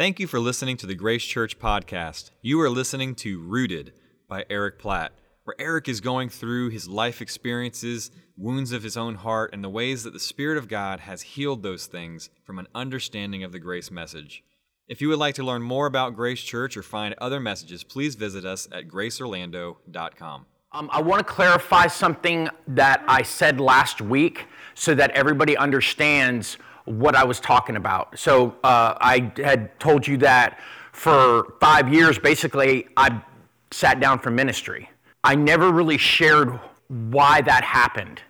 Thank you for listening to the Grace Church podcast. You are listening to Rooted by Eric Platt, where Eric is going through his life experiences, wounds of his own heart, and the ways that the Spirit of God has healed those things from an understanding of the grace message. If you would like to learn more about Grace Church or find other messages, please visit us at graceorlando.com. Um, I want to clarify something that I said last week so that everybody understands what I was talking about. So uh, I had told you that for five years, basically, I sat down for ministry. I never really shared why that happened,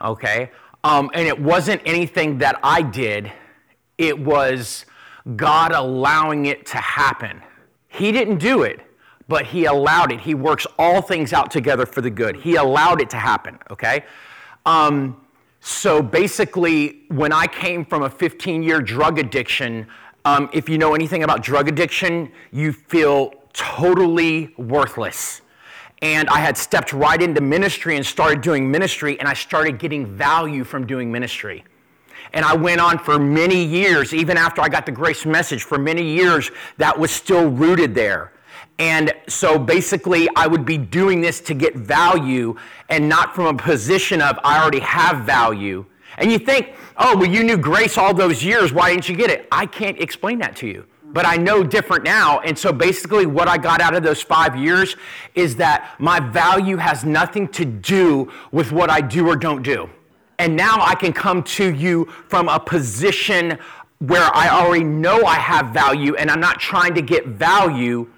okay? Um, and it wasn't anything that I did, it was God allowing it to happen. He didn't do it, but He allowed it. He works all things out together for the good. He allowed it to happen, okay? Um, so basically, when I came from a 15 year drug addiction, um, if you know anything about drug addiction, you feel totally worthless. And I had stepped right into ministry and started doing ministry, and I started getting value from doing ministry. And I went on for many years, even after I got the grace message, for many years, that was still rooted there. And so basically, I would be doing this to get value and not from a position of I already have value. And you think, oh, well, you knew grace all those years. Why didn't you get it? I can't explain that to you. But I know different now. And so basically, what I got out of those five years is that my value has nothing to do with what I do or don't do. And now I can come to you from a position where I already know I have value and I'm not trying to get value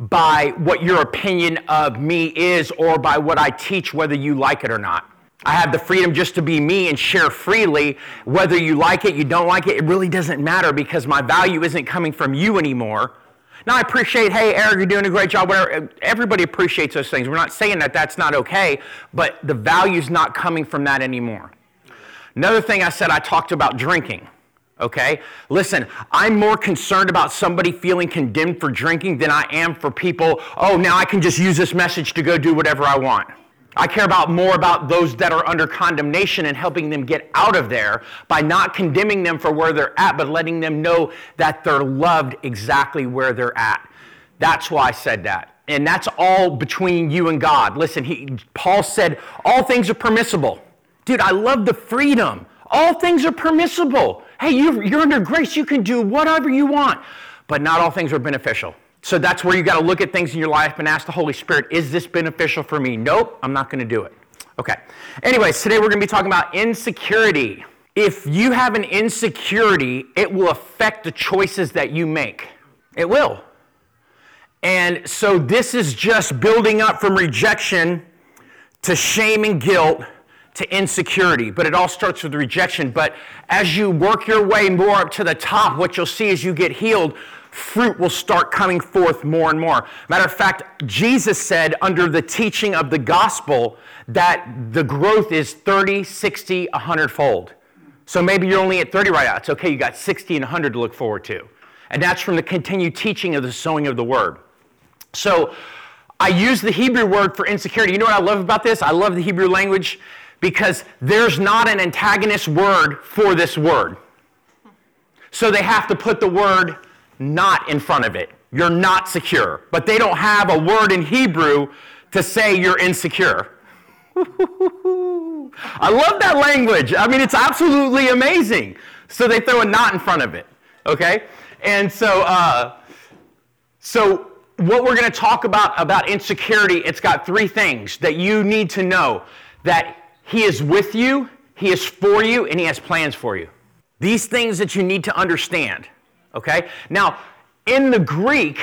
by what your opinion of me is or by what I teach, whether you like it or not. I have the freedom just to be me and share freely. Whether you like it, you don't like it, it really doesn't matter because my value isn't coming from you anymore. Now, I appreciate, hey, Eric, you're doing a great job. Whatever. Everybody appreciates those things. We're not saying that that's not okay, but the value's not coming from that anymore. Another thing I said, I talked about drinking okay? Listen, I'm more concerned about somebody feeling condemned for drinking than I am for people, oh, now I can just use this message to go do whatever I want. I care about more about those that are under condemnation and helping them get out of there by not condemning them for where they're at, but letting them know that they're loved exactly where they're at. That's why I said that. And that's all between you and God. Listen, he, Paul said, all things are permissible. Dude, I love the freedom. All things are permissible. Hey, you're, you're under grace. You can do whatever you want. But not all things are beneficial. So that's where you got to look at things in your life and ask the Holy Spirit, is this beneficial for me? Nope, I'm not going to do it. Okay. Anyways, today we're going to be talking about insecurity. If you have an insecurity, it will affect the choices that you make. It will. And so this is just building up from rejection to shame and guilt to insecurity, but it all starts with rejection. But as you work your way more up to the top, what you'll see as you get healed, fruit will start coming forth more and more. Matter of fact, Jesus said under the teaching of the gospel that the growth is 30, 60, 100 fold. So maybe you're only at 30 right now. It's okay, you got 60 and 100 to look forward to. And that's from the continued teaching of the sowing of the word. So I use the Hebrew word for insecurity. You know what I love about this? I love the Hebrew language because there's not an antagonist word for this word. So they have to put the word not in front of it. You're not secure. But they don't have a word in Hebrew to say you're insecure. I love that language. I mean, it's absolutely amazing. So they throw a not in front of it. Okay? And so, uh, so what we're going to talk about about insecurity, it's got three things that you need to know that he is with you, He is for you, and He has plans for you. These things that you need to understand. Okay? Now, in the Greek,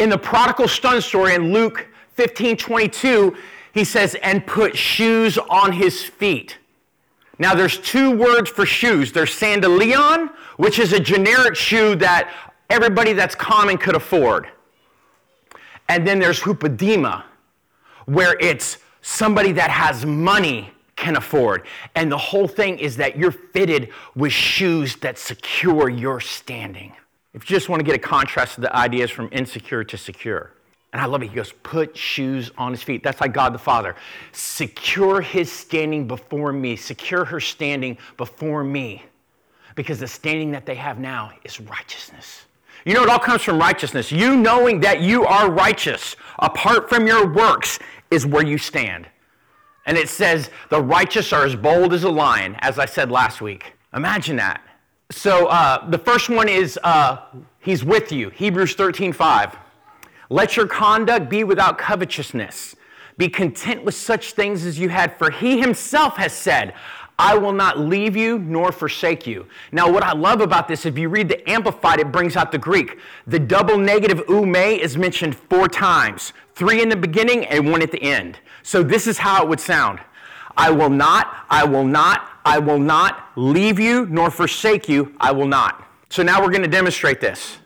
in the prodigal son story in Luke 15 22, he says, and put shoes on his feet. Now, there's two words for shoes. There's sandalion, which is a generic shoe that everybody that's common could afford. And then there's hupodema, where it's somebody that has money can afford. And the whole thing is that you're fitted with shoes that secure your standing. If you just want to get a contrast of the ideas from insecure to secure. And I love it. He goes, put shoes on his feet. That's like God the Father. Secure his standing before me. Secure her standing before me. Because the standing that they have now is righteousness. You know, it all comes from righteousness. You knowing that you are righteous apart from your works is where you stand. And it says, the righteous are as bold as a lion, as I said last week. Imagine that. So uh, the first one is uh, He's with you. Hebrews 13 5. Let your conduct be without covetousness. Be content with such things as you had, for He Himself has said, I will not leave you nor forsake you. Now, what I love about this, if you read the Amplified, it brings out the Greek. The double negative ume is mentioned four times three in the beginning and one at the end. So, this is how it would sound I will not, I will not, I will not leave you nor forsake you, I will not. So, now we're going to demonstrate this.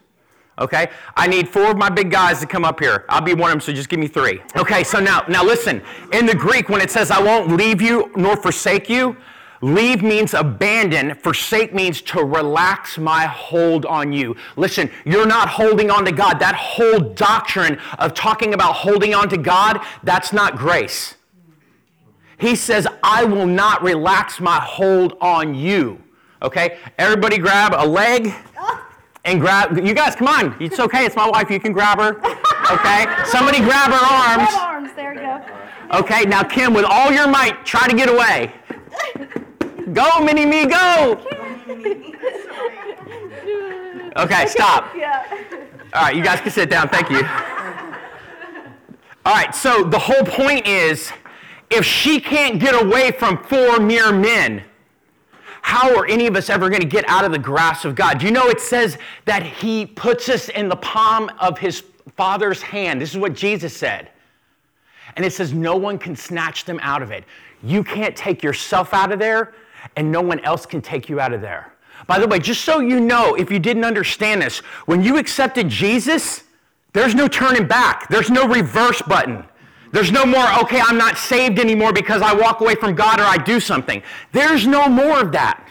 Okay? I need four of my big guys to come up here. I'll be one of them, so just give me three. Okay, so now, now listen. In the Greek, when it says, I won't leave you nor forsake you, Leave means abandon. Forsake means to relax my hold on you. Listen, you're not holding on to God. That whole doctrine of talking about holding on to God, that's not grace. He says, I will not relax my hold on you. Okay? Everybody grab a leg and grab, you guys, come on. It's okay. It's my wife. You can grab her. Okay? Somebody grab her arms. arms. There you go. Okay, now, Kim, with all your might, try to get away. Go, mini me, go! Okay, stop. Yeah. All right, you guys can sit down. Thank you. All right, so the whole point is if she can't get away from four mere men, how are any of us ever going to get out of the grasp of God? You know it says that He puts us in the palm of His Father's hand? This is what Jesus said. And it says no one can snatch them out of it. You can't take yourself out of there, and no one else can take you out of there. By the way, just so you know, if you didn't understand this, when you accepted Jesus, there's no turning back, there's no reverse button. There's no more, okay, I'm not saved anymore because I walk away from God or I do something. There's no more of that.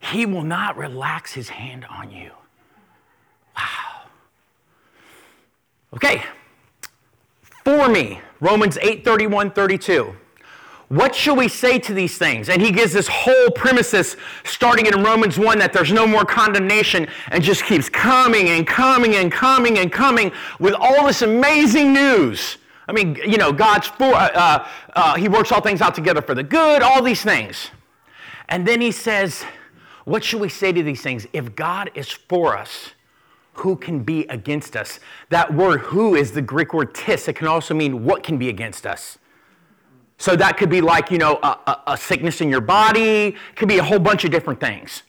He will not relax his hand on you. Wow. Okay. For me, Romans 8 31 32. What shall we say to these things? And he gives this whole premises starting in Romans 1 that there's no more condemnation and just keeps coming and coming and coming and coming with all this amazing news. I mean, you know, God's for, uh, uh, uh, he works all things out together for the good, all these things. And then he says, What should we say to these things? If God is for us, who can be against us? That word who is the Greek word tis. It can also mean what can be against us. So that could be like, you know, a, a, a sickness in your body, could be a whole bunch of different things.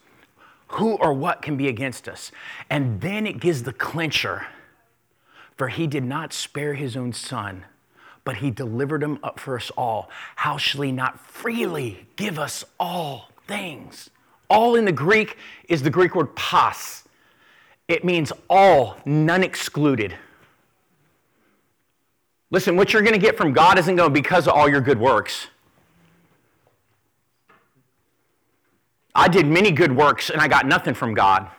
Who or what can be against us? And then it gives the clincher. For he did not spare his own son, but he delivered him up for us all. How shall he not freely give us all things? All in the Greek is the Greek word pas. It means all, none excluded. Listen, what you're going to get from God isn't going to be because of all your good works. I did many good works and I got nothing from God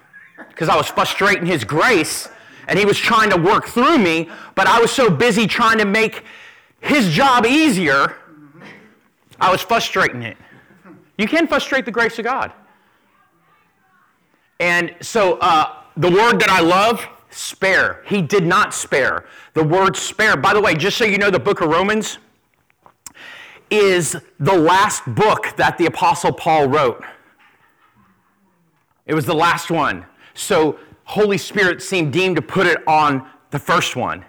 because I was frustrating His grace and He was trying to work through me, but I was so busy trying to make His job easier, I was frustrating it. You can frustrate the grace of God. And so uh, the word that I love spare. He did not spare. The word spare, by the way, just so you know, the book of Romans is the last book that the Apostle Paul wrote. It was the last one. So, Holy Spirit seemed deemed to put it on the first one.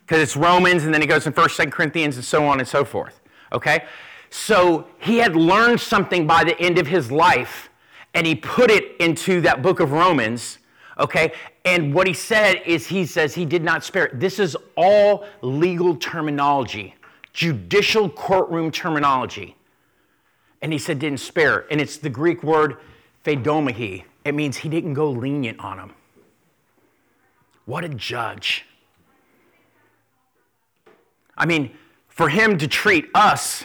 Because it's Romans, and then he goes in 1st, 2nd Corinthians, and so on and so forth. Okay? So, he had learned something by the end of his life, and he put it into that book of Romans Okay? And what he said is he says he did not spare. This is all legal terminology, judicial courtroom terminology. And he said didn't spare. And it's the Greek word pheidomai. It means he didn't go lenient on him. What a judge. I mean, for him to treat us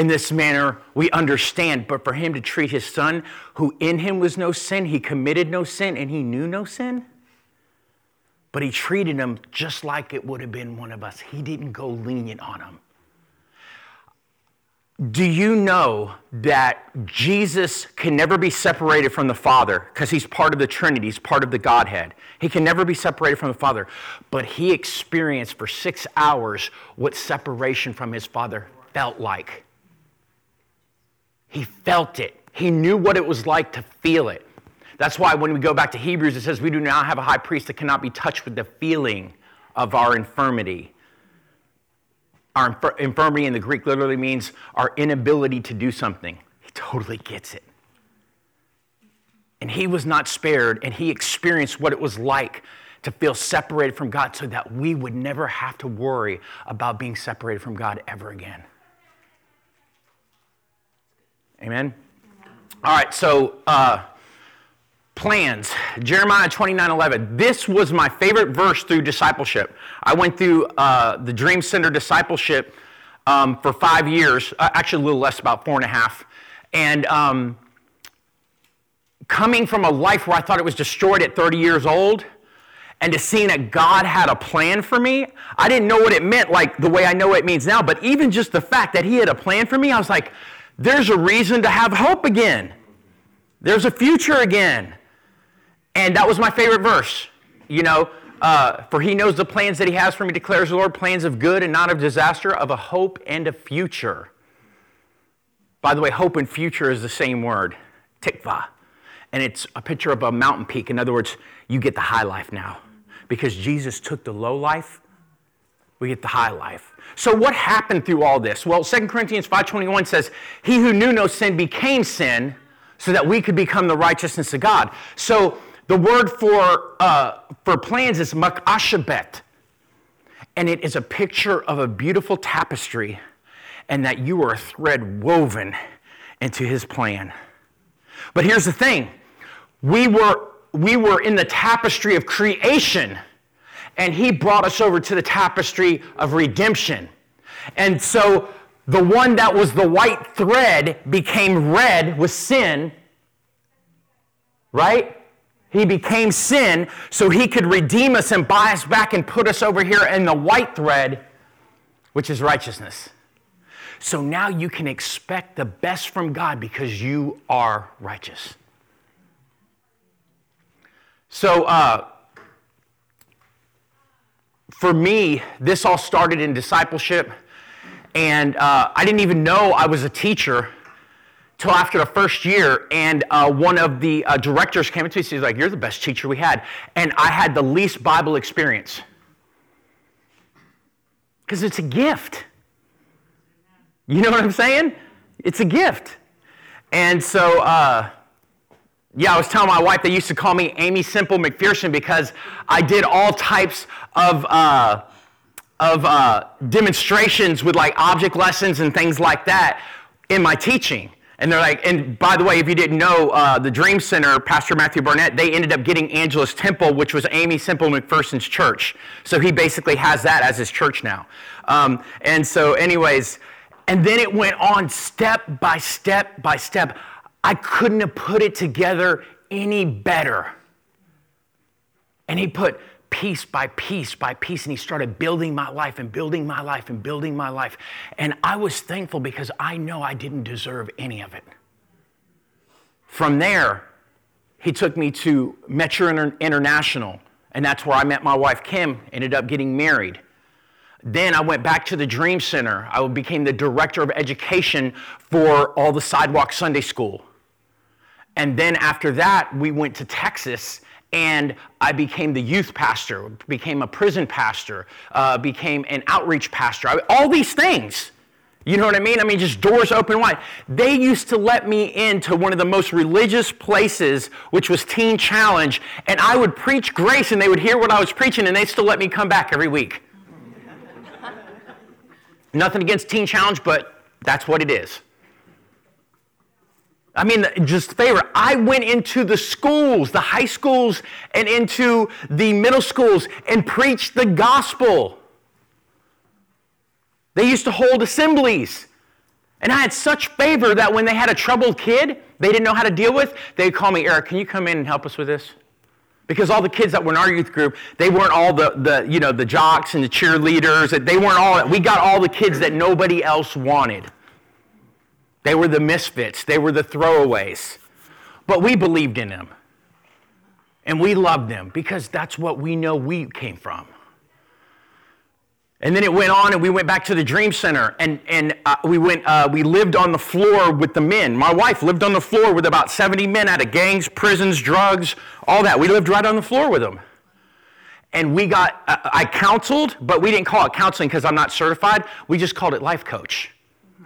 in this manner, we understand. But for him to treat his son, who in him was no sin, he committed no sin, and he knew no sin, but he treated him just like it would have been one of us. He didn't go lenient on him. Do you know that Jesus can never be separated from the Father because he's part of the Trinity, he's part of the Godhead. He can never be separated from the Father, but he experienced for six hours what separation from his Father felt like. He felt it, he knew what it was like to feel it. That's why when we go back to Hebrews, it says, We do not have a high priest that cannot be touched with the feeling of our infirmity. Our infirmity in the Greek literally means our inability to do something. He totally gets it. And he was not spared, and he experienced what it was like to feel separated from God so that we would never have to worry about being separated from God ever again. Amen? All right, so uh, plans. Jeremiah 29 11. This was my favorite verse through discipleship. I went through uh, the Dream Center discipleship um, for five years, uh, actually a little less, about four and a half. And um, coming from a life where I thought it was destroyed at 30 years old, and to seeing that God had a plan for me, I didn't know what it meant like the way I know it means now, but even just the fact that He had a plan for me, I was like, there's a reason to have hope again. There's a future again. And that was my favorite verse. You know, uh, for he knows the plans that he has for me, declares the Lord, plans of good and not of disaster, of a hope and a future. By the way, hope and future is the same word, tikva. And it's a picture of a mountain peak. In other words, you get the high life now. Because Jesus took the low life, we get the high life. So what happened through all this? Well, 2 Corinthians 5.21 says, He who knew no sin became sin so that we could become the righteousness of God. So the word for, uh, for plans is makashabet, and it is a picture of a beautiful tapestry, and that you are a thread woven into his plan. But here's the thing we were, we were in the tapestry of creation, and he brought us over to the tapestry of redemption. And so the one that was the white thread became red with sin, right? He became sin so he could redeem us and buy us back and put us over here in the white thread, which is righteousness. So now you can expect the best from God because you are righteous. So, uh, for me, this all started in discipleship, and uh, I didn't even know I was a teacher till after the first year, and uh, one of the uh, directors came to me. He's like, "You're the best teacher we had," and I had the least Bible experience because it's a gift. You know what I'm saying? It's a gift, and so. Yeah, I was telling my wife they used to call me Aimee Semple McPherson because I did all types of uh, of uh, demonstrations with like object lessons and things like that in my teaching. And they're like, and by the way, if you didn't know, uh, the Dream Center, Pastor Matthew Barnett, they ended up getting Angelus Temple, which was Aimee Semple McPherson's church. So he basically has that as his church now. Um, and so, anyways, and then it went on step by step by step. I couldn't have put it together any better. And he put piece by piece by piece, and he started building my life and building my life and building my life. And I was thankful because I know I didn't deserve any of it. From there, he took me to Metro International, and that's where I met my wife, Kim, ended up getting married. Then I went back to the Dream Center. I became the director of education for all the Sidewalk Sunday School. And then after that, we went to Texas and I became the youth pastor, became a prison pastor, uh, became an outreach pastor. I, all these things. You know what I mean? I mean, just doors open wide. They used to let me into one of the most religious places, which was Teen Challenge, and I would preach grace, and they would hear what I was preaching, and they still let me come back every week. Nothing against Teen Challenge, but that's what it is. I mean, just favor. I went into the schools, the high schools, and into the middle schools and preached the gospel. They used to hold assemblies. And I had such favor that when they had a troubled kid they didn't know how to deal with, they'd call me, Eric, can you come in and help us with this? Because all the kids that were in our youth group, they weren't all the, the, you know, the jocks and the cheerleaders. They weren't all, we got all the kids that nobody else wanted. They were the misfits, they were the throwaways. But we believed in them. And we loved them because that's what we know we came from. And then it went on, and we went back to the Dream Center, and, and uh, we, went, uh, we lived on the floor with the men. My wife lived on the floor with about 70 men out of gangs, prisons, drugs, all that. We lived right on the floor with them. And we got, uh, I counseled, but we didn't call it counseling because I'm not certified. We just called it life coach.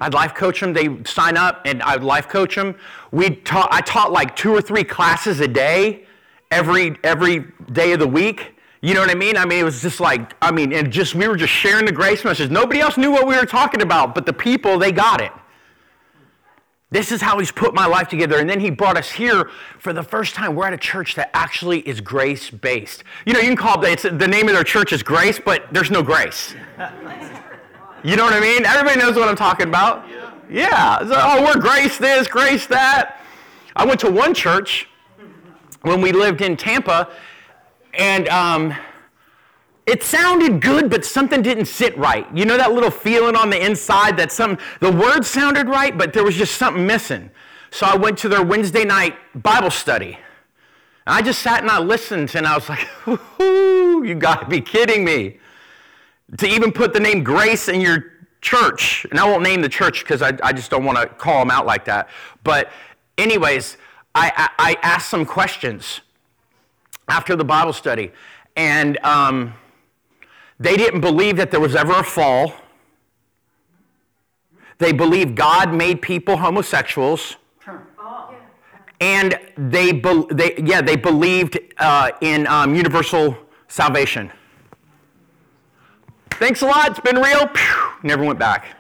I'd life coach them. They sign up, and I'd life coach them. We taught, I taught like two or three classes a day, every every day of the week you know what I mean? I mean, it was just like, I mean, and just, we were just sharing the grace message. Nobody else knew what we were talking about, but the people, they got it. This is how he's put my life together. And then he brought us here for the first time. We're at a church that actually is grace based. You know, you can call it, the name of their church is grace, but there's no grace. You know what I mean? Everybody knows what I'm talking about. Yeah. So, oh, we're grace this, grace that. I went to one church when we lived in Tampa, and um, it sounded good, but something didn't sit right. You know that little feeling on the inside that some the words sounded right, but there was just something missing. So I went to their Wednesday night Bible study. And I just sat and I listened, and I was like, you got to be kidding me. To even put the name Grace in your church, and I won't name the church because I, I just don't want to call them out like that. But, anyways, I, I, I asked some questions after the Bible study. And um, they didn't believe that there was ever a fall. They believed God made people homosexuals. And they, be- they yeah, they believed uh, in um, universal salvation. Thanks a lot. It's been real. Pew, never went back.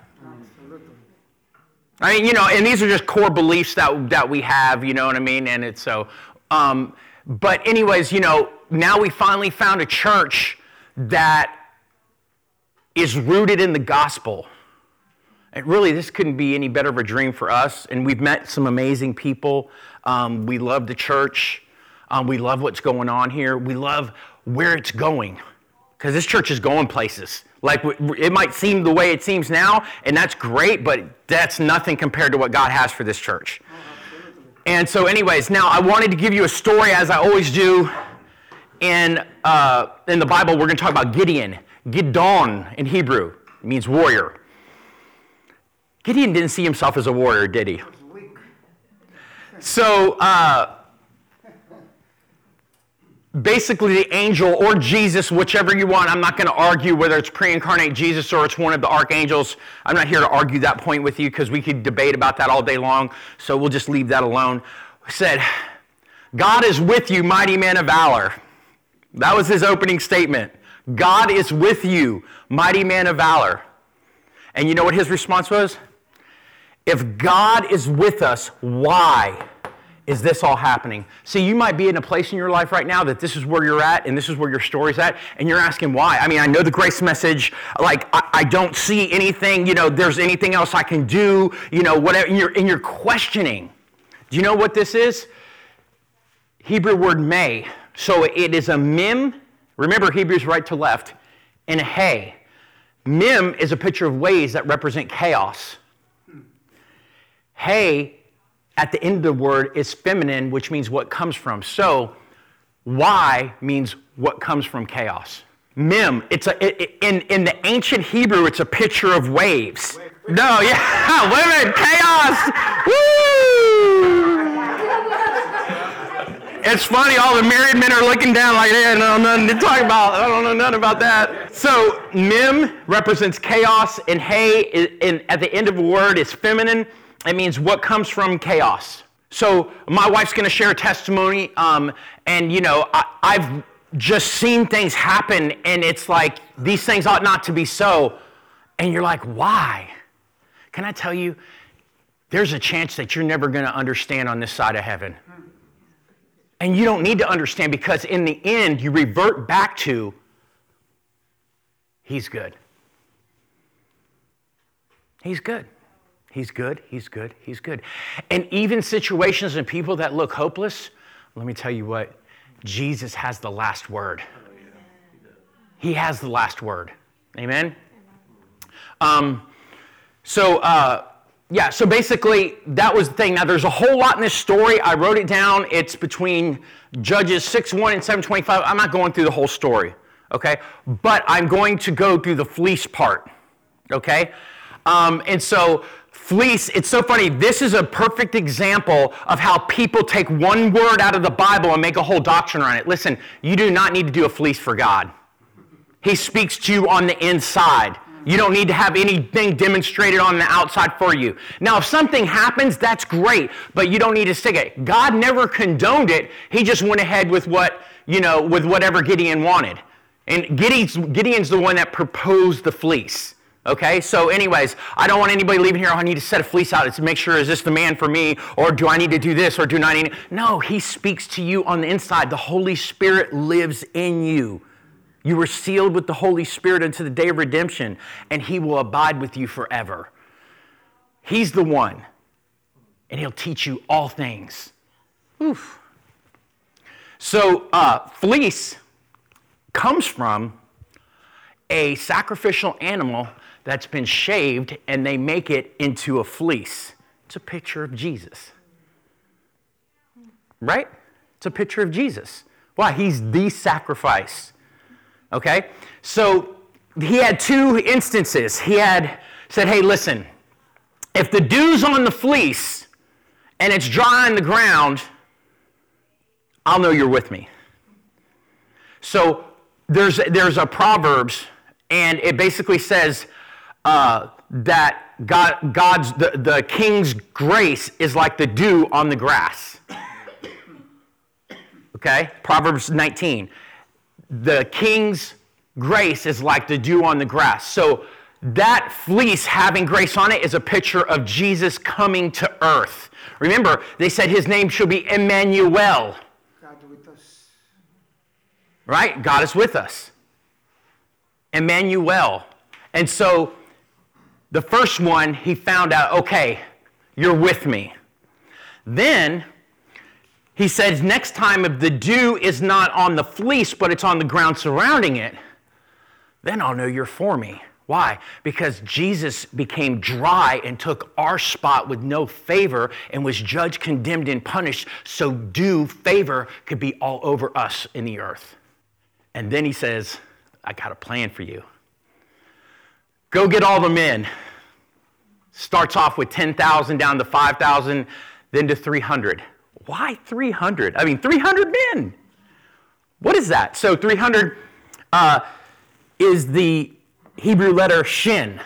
I mean, you know, and these are just core beliefs that, that we have, you know what I mean? And it's so, um, but, anyways, you know, now we finally found a church that is rooted in the gospel. And really, this couldn't be any better of a dream for us. And we've met some amazing people. Um, we love the church. Um, we love what's going on here. We love where it's going. Because this church is going places. Like it might seem the way it seems now, and that's great, but that's nothing compared to what God has for this church. And so, anyways, now I wanted to give you a story, as I always do in, uh, in the Bible. We're going to talk about Gideon. Gideon in Hebrew means warrior. Gideon didn't see himself as a warrior, did he? So, uh, basically the angel or Jesus, whichever you want. I'm not going to argue whether it's pre incarnate Jesus or it's one of the archangels. I'm not here to argue that point with you because we could debate about that all day long. So we'll just leave that alone. Said, God is with you, mighty man of valor. That was his opening statement. God is with you, mighty man of valor. And you know what his response was? If God is with us, why? Is this all happening? See, you might be in a place in your life right now that this is where you're at and this is where your story's at, and you're asking why. I mean, I know the grace message, like, I, I don't see anything, you know, there's anything else I can do, you know, whatever, and you're, and you're questioning. Do you know what this is? Hebrew word may. So it is a mim, remember Hebrews right to left, and a hey. Mim is a picture of ways that represent chaos. Hey at the end of the word is feminine, which means what comes from. So, why means what comes from chaos. Mem, it's a, it, in, in the ancient Hebrew, it's a picture of waves. No, yeah, women, chaos. It's funny, all the married men are looking down like, hey, no, nothing to talk about. I don't know nothing about that. So, mem represents chaos, and hey, in, at the end of a word, is feminine. It means what comes from chaos. So my wife's going to share a testimony, um, and you know I, I've just seen things happen, and it's like these things ought not to be so, and you're like, why? Can I tell you? There's a chance that you're never going to understand on this side of heaven. And you don't need to understand because in the end, you revert back to He's good. He's good. He's good, he's good, he's good. And even situations and people that look hopeless, let me tell you what, Jesus has the last word. He has the last word. Amen? Um, so, uh, yeah, so basically, that was the thing. Now, there's a whole lot in this story. I wrote it down. It's between Judges 6 1 and 725. I'm not going through the whole story, okay? But I'm going to go through the fleece part, okay? Um, and so, fleece, it's so funny. This is a perfect example of how people take one word out of the Bible and make a whole doctrine around it. Listen, you do not need to do a fleece for God, He speaks to you on the inside. You don't need to have anything demonstrated on the outside for you. Now, if something happens, that's great, but you don't need to stick it. God never condoned it. He just went ahead with what, you know, with whatever Gideon wanted. And Gideon's, Gideon's the one that proposed the fleece. Okay, so anyways, I don't want anybody leaving here. Oh, I need to set a fleece out to make sure is this the man for me, or do I need to do this, or do I need? No, he speaks to you on the inside. The Holy Spirit lives in you. You were sealed with the Holy Spirit unto the day of redemption, and He will abide with you forever. He's the one, and He'll teach you all things. Oof. So, uh, fleece comes from a sacrificial animal that's been shaved, and they make it into a fleece. It's a picture of Jesus. Right? It's a picture of Jesus. Why? He's the sacrifice. Okay? So he had two instances. He had said, hey, listen, if the dew's on the fleece and it's dry on the ground, I'll know you're with me. So there's, there's a Proverbs, and it basically says uh, that God, God's, the, the king's grace is like the dew on the grass. Okay? Proverbs 19 the king's grace is like the dew on the grass. So that fleece having grace on it is a picture of Jesus coming to earth. Remember, they said his name should be Emmanuel. God with us. Right? God is with us. Emmanuel. And so the first one, he found out, okay, you're with me. Then he says, next time, if the dew is not on the fleece, but it's on the ground surrounding it, then I'll know you're for me. Why? Because Jesus became dry and took our spot with no favor and was judged, condemned, and punished so due favor could be all over us in the earth. And then he says, I got a plan for you. Go get all the men. Starts off with 10,000 down to 5,000, then to 300. Why 300? I mean, 300 men. What is that? So 300 uh, is the Hebrew letter shin.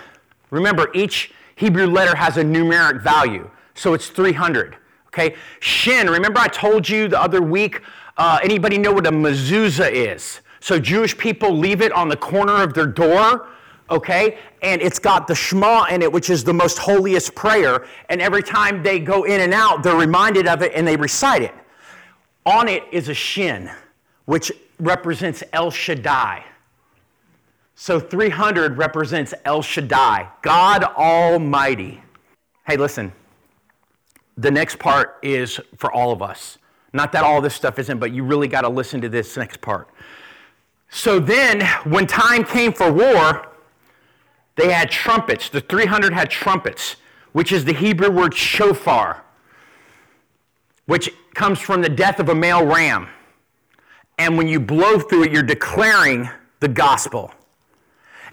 Remember, each Hebrew letter has a numeric value, so it's 300. Okay, shin. Remember, I told you the other week. Uh, anybody know what a mezuzah is? So Jewish people leave it on the corner of their door okay? And it's got the Shema in it, which is the most holiest prayer. And every time they go in and out, they're reminded of it and they recite it. On it is a shin, which represents El Shaddai. So 300 represents El Shaddai, God Almighty. Hey, listen, the next part is for all of us. Not that all this stuff isn't, but you really got to listen to this next part. So then, when time came for war, they had trumpets. The 300 had trumpets, which is the Hebrew word shofar, which comes from the death of a male ram. And when you blow through it, you're declaring the gospel.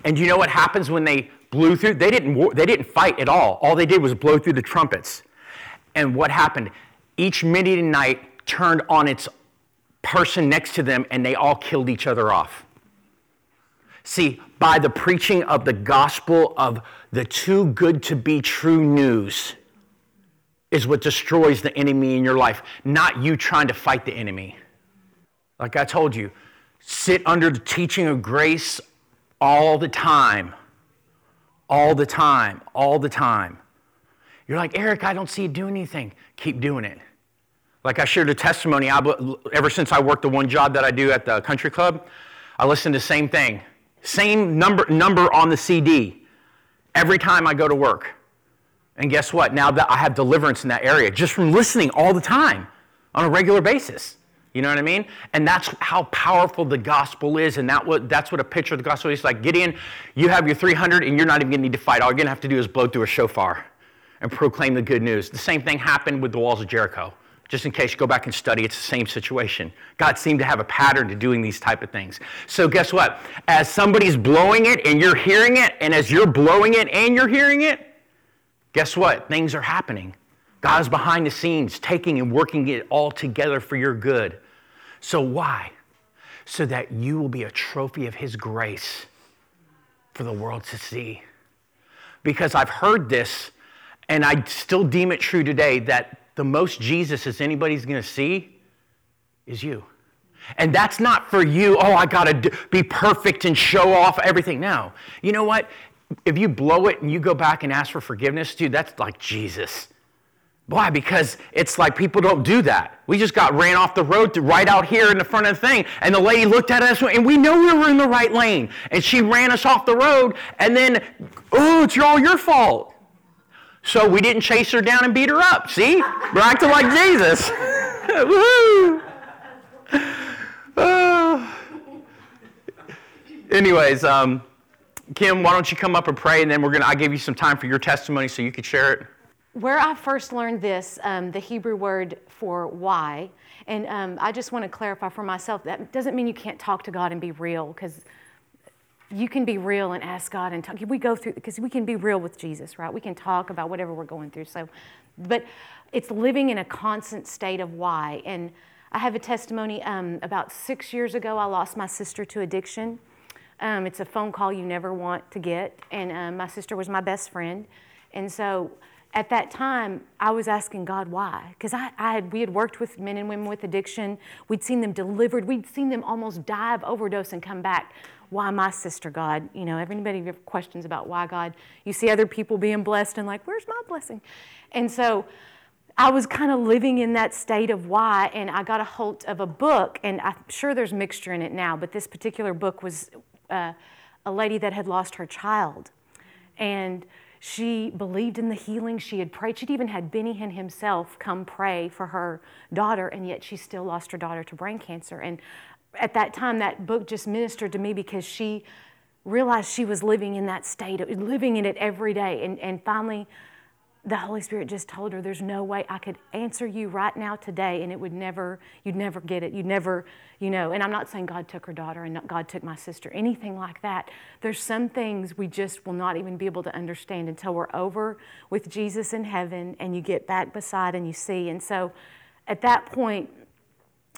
And you know what happens when they blew through? They didn't, they didn't fight at all. All they did was blow through the trumpets. And what happened? Each Midianite turned on its person next to them and they all killed each other off. See, by the preaching of the gospel of the too good to be true news is what destroys the enemy in your life, not you trying to fight the enemy. Like I told you, sit under the teaching of grace all the time. All the time. All the time. You're like, Eric, I don't see you doing anything. Keep doing it. Like I shared a testimony, ever since I worked the one job that I do at the country club, I listen to the same thing. Same number, number on the CD every time I go to work. And guess what? Now that I have deliverance in that area just from listening all the time on a regular basis. You know what I mean? And that's how powerful the gospel is. And that what, that's what a picture of the gospel is. Like Gideon, you have your 300 and you're not even going to need to fight. All you're going to have to do is blow through a shofar. and proclaim the good news. The same thing happened with the walls of Jericho. Just in case you go back and study, it's the same situation. God seemed to have a pattern to doing these type of things. So guess what? As somebody's blowing it and you're hearing it, and as you're blowing it and you're hearing it, guess what? Things are happening. God is behind the scenes, taking and working it all together for your good. So why? So that you will be a trophy of His grace for the world to see. Because I've heard this, and I still deem it true today that the most Jesus as anybody's going to see is you. And that's not for you, oh, I got to be perfect and show off everything. No. You know what? If you blow it and you go back and ask for forgiveness, dude, that's like Jesus. Why? Because it's like people don't do that. We just got ran off the road right out here in the front of the thing, and the lady looked at us, and we know we were in the right lane, and she ran us off the road, and then, oh, it's all your fault. So we didn't chase her down and beat her up. See? We're acting like Jesus. Woohoo! Uh, anyways, um, Kim, why don't you come up and pray, and then we're gonna. I give you some time for your testimony so you could share it. Where I first learned this, um, the Hebrew word for why, and um, I just want to clarify for myself that doesn't mean you can't talk to God and be real, because you can be real and ask God and talk. We go through because we can be real with Jesus, right? We can talk about whatever we're going through. So, but it's living in a constant state of why. And I have a testimony. Um, about six years ago, I lost my sister to addiction. Um, it's a phone call you never want to get, and um, my sister was my best friend, and so at that time, I was asking God why. Because I, I, had, we had worked with men and women with addiction. We'd seen them delivered. We'd seen them almost die of overdose and come back why my sister, God? You know, everybody have questions about why God. You see other people being blessed and like, where's my blessing? And so I was kind of living in that state of why, and I got a hold of a book, and I'm sure there's mixture in it now, but this particular book was uh, a lady that had lost her child. And she believed in the healing. She had prayed. She'd even had Benny Hinn himself come pray for her daughter, and yet she still lost her daughter to brain cancer. And at that time, that book just ministered to me because she realized she was living in that state, living in it every day. And, and finally, the Holy Spirit just told her, There's no way I could answer you right now today, and it would never, you'd never get it. You'd never, you know. And I'm not saying God took her daughter and God took my sister, anything like that. There's some things we just will not even be able to understand until we're over with Jesus in heaven and you get back beside and you see. And so at that point,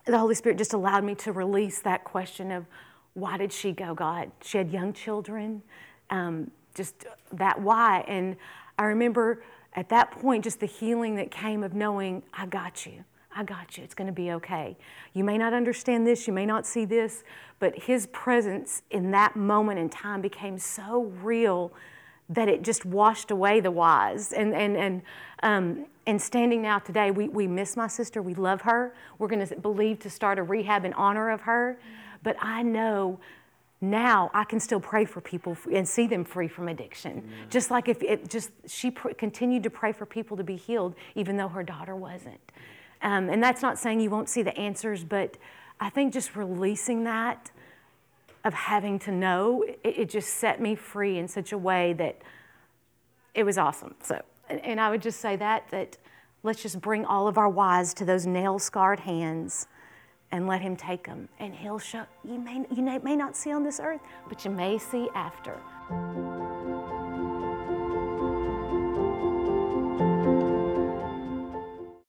the Holy Spirit just allowed me to release that question of why did she go, God? She had young children, um, just that why. And I remember at that point just the healing that came of knowing, I got you. I got you. It's going to be okay. You may not understand this, you may not see this, but His presence in that moment in time became so real that it just washed away the whys. And, and, and, um, and standing now today, we, we miss my sister. We love her. We're going to believe to start a rehab in honor of her. But I know now I can still pray for people and see them free from addiction. Mm-hmm. Just like if it just, she pr- continued to pray for people to be healed, even though her daughter wasn't. Um, and that's not saying you won't see the answers, but I think just releasing that of having to know, it, it, just set me free in such a way that it was awesome. So, and, and I would just say that, that let's just bring all of our whys to those nail scarred hands and let him take them. And he'll show, you may, you may not see on this earth, but you may see after.